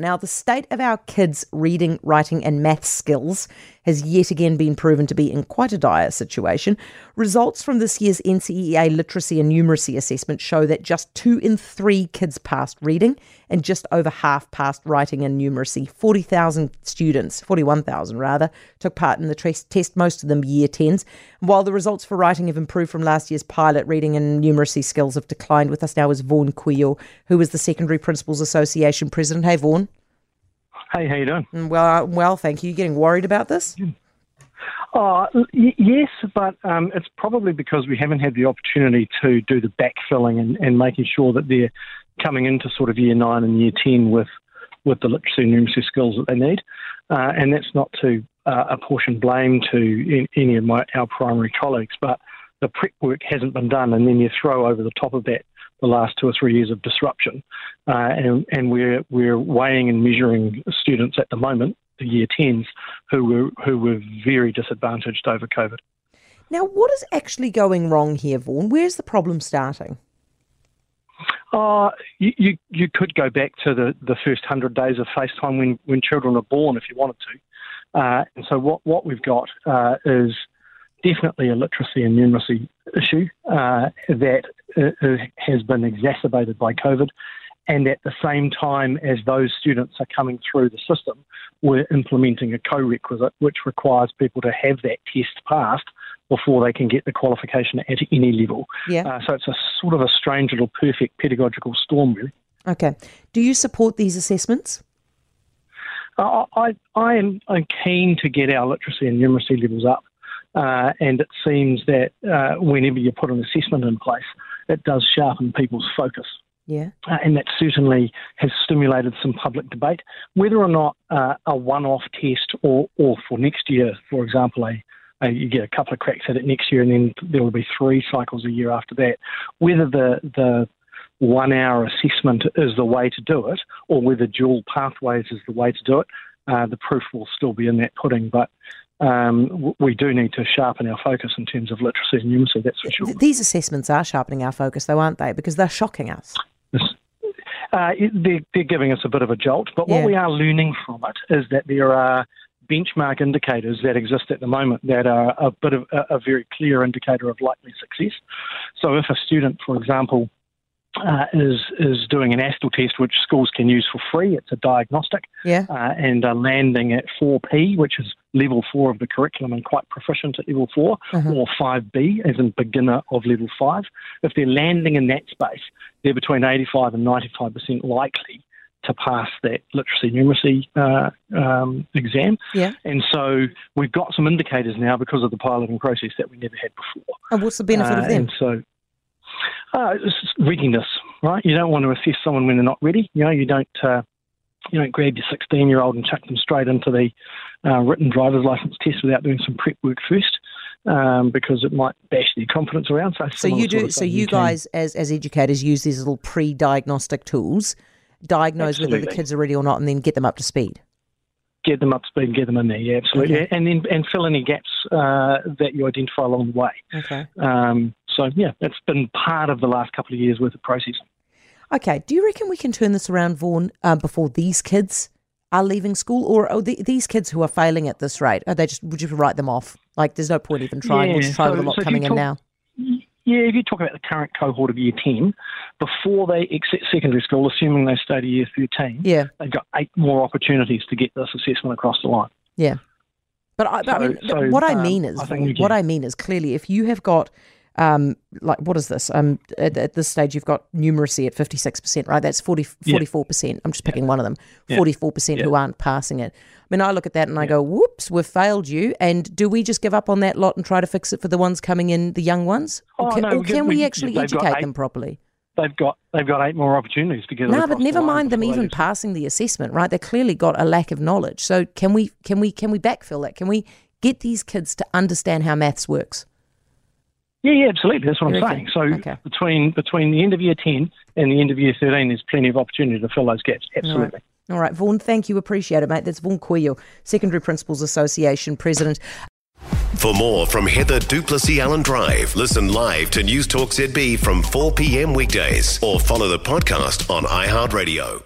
Now, the state of our kids' reading, writing, and math skills has yet again been proven to be in quite a dire situation. Results from this year's NCEA literacy and numeracy assessment show that just two in three kids passed reading and just over half passed writing and numeracy. 40,000 students, 41,000 rather, took part in the test, most of them year 10s. While the results for writing have improved from last year's pilot, reading and numeracy skills have declined. With us now is Vaughan Couillault, who is the Secondary Principals Association president. Hey, Vaughan. Hey, how you doing? Mm, well, uh, well, thank you. You getting worried about this? Uh, y- yes, but um, it's probably because we haven't had the opportunity to do the backfilling and, and making sure that they're coming into sort of year nine and year ten with with the literacy and numeracy skills that they need. Uh, and that's not to uh, apportion blame to in, any of my, our primary colleagues, but the prep work hasn't been done, and then you throw over the top of that the last two or three years of disruption, uh, and, and we're we're weighing and measuring students at the moment, the year tens, who were who were very disadvantaged over COVID. Now, what is actually going wrong here, Vaughan? Where's the problem starting? Uh, you, you, you could go back to the, the first hundred days of FaceTime when, when children are born if you wanted to. Uh, and so what, what we've got uh, is definitely a literacy and numeracy issue uh, that has been exacerbated by COVID. And at the same time as those students are coming through the system, we're implementing a co-requisite which requires people to have that test passed before they can get the qualification at any level. Yeah. Uh, so it's a sort of a strange little perfect pedagogical storm, really. Okay. Do you support these assessments? Uh, I, I am I'm keen to get our literacy and numeracy levels up. Uh, and it seems that uh, whenever you put an assessment in place, it does sharpen people's focus. Yeah. Uh, and that certainly has stimulated some public debate. Whether or not uh, a one off test or, or for next year, for example, a, a, you get a couple of cracks at it next year and then there will be three cycles a year after that, whether the, the one hour assessment is the way to do it or whether dual pathways is the way to do it, uh, the proof will still be in that pudding. But um, we do need to sharpen our focus in terms of literacy and numeracy, that's for sure. These assessments are sharpening our focus, though, aren't they? Because they're shocking us. Uh, they're, they're, giving us a bit of a jolt, but what yeah. we are learning from it is that there are benchmark indicators that exist at the moment that are a bit of a, a very clear indicator of likely success. So, if a student, for example, uh, is is doing an asTTle test, which schools can use for free. It's a diagnostic, yeah, uh, and are landing at 4P, which is level four of the curriculum and quite proficient at level 4 uh-huh. or 5B, as in beginner of level five. If they're landing in that space, they're between 85 and 95 percent likely to pass that literacy numeracy uh, um, exam. Yeah. And so we've got some indicators now because of the piloting process that we never had before. And what's the benefit of uh, them? And so uh, readiness, right? You don't want to assess someone when they're not ready. You know, you don't uh, you don't grab your 16 year old and chuck them straight into the uh, written driver's license test without doing some prep work first. Um, because it might bash their confidence around. So, so you do. Sort of so you, guys, as as educators, use these little pre-diagnostic tools, diagnose absolutely. whether the kids are ready or not, and then get them up to speed. Get them up to speed and get them in there, yeah, absolutely, Okay. and then and fill any gaps uh, that you identify along the way. Okay. Um, so yeah, that's been part of the last couple of years worth of process. Okay. Do you reckon we can turn this around, Vaughan, uh, before these kids are leaving school, or are the, these kids who are failing at this rate, are they just would you write them off? Like, there's no point even trying. we'll Yeah, just try with so- a lot so coming you in talk- now. Yeah, if you talk about the current cohort of year 10, before they exit secondary school, assuming they stay to year 13, Yeah. they've got eight more opportunities to get this assessment across the line. Yeah. But I, but I mean, so, what I um, mean is, I what I mean is clearly, if you have got, um, like, what is this? Um, at, at this stage, you've got numeracy at fifty six percent, right? That's 40, 44 percent. I'm just picking one of them. Forty four percent Yeah. who aren't passing it. I mean, I look at that and I go, "Whoops, we've failed you." And do we just give up on that lot and try to fix it for the ones coming in, the young ones, or Oh, can, no, or we- can we, we- actually educate eight- them properly? They've got they've got eight more opportunities to get No, but never line mind them even passing the assessment, right? They clearly got a lack of knowledge. So can we can we can we backfill that? Can we get these kids to understand how maths works? Yeah, yeah, absolutely. That's what You I'm reckon? saying. So Okay. between between the end of year 10 and the end of year 13, there's plenty of opportunity to fill those gaps. Absolutely. All right, Vaughan, thank you. Appreciate it, mate. That's Vaughan Couillault, Secondary Principals Association President. For more from Heather du Plessis-Allen Drive, listen live to Newstalk ZB from 4 p.m. weekdays or follow the podcast on iHeartRadio.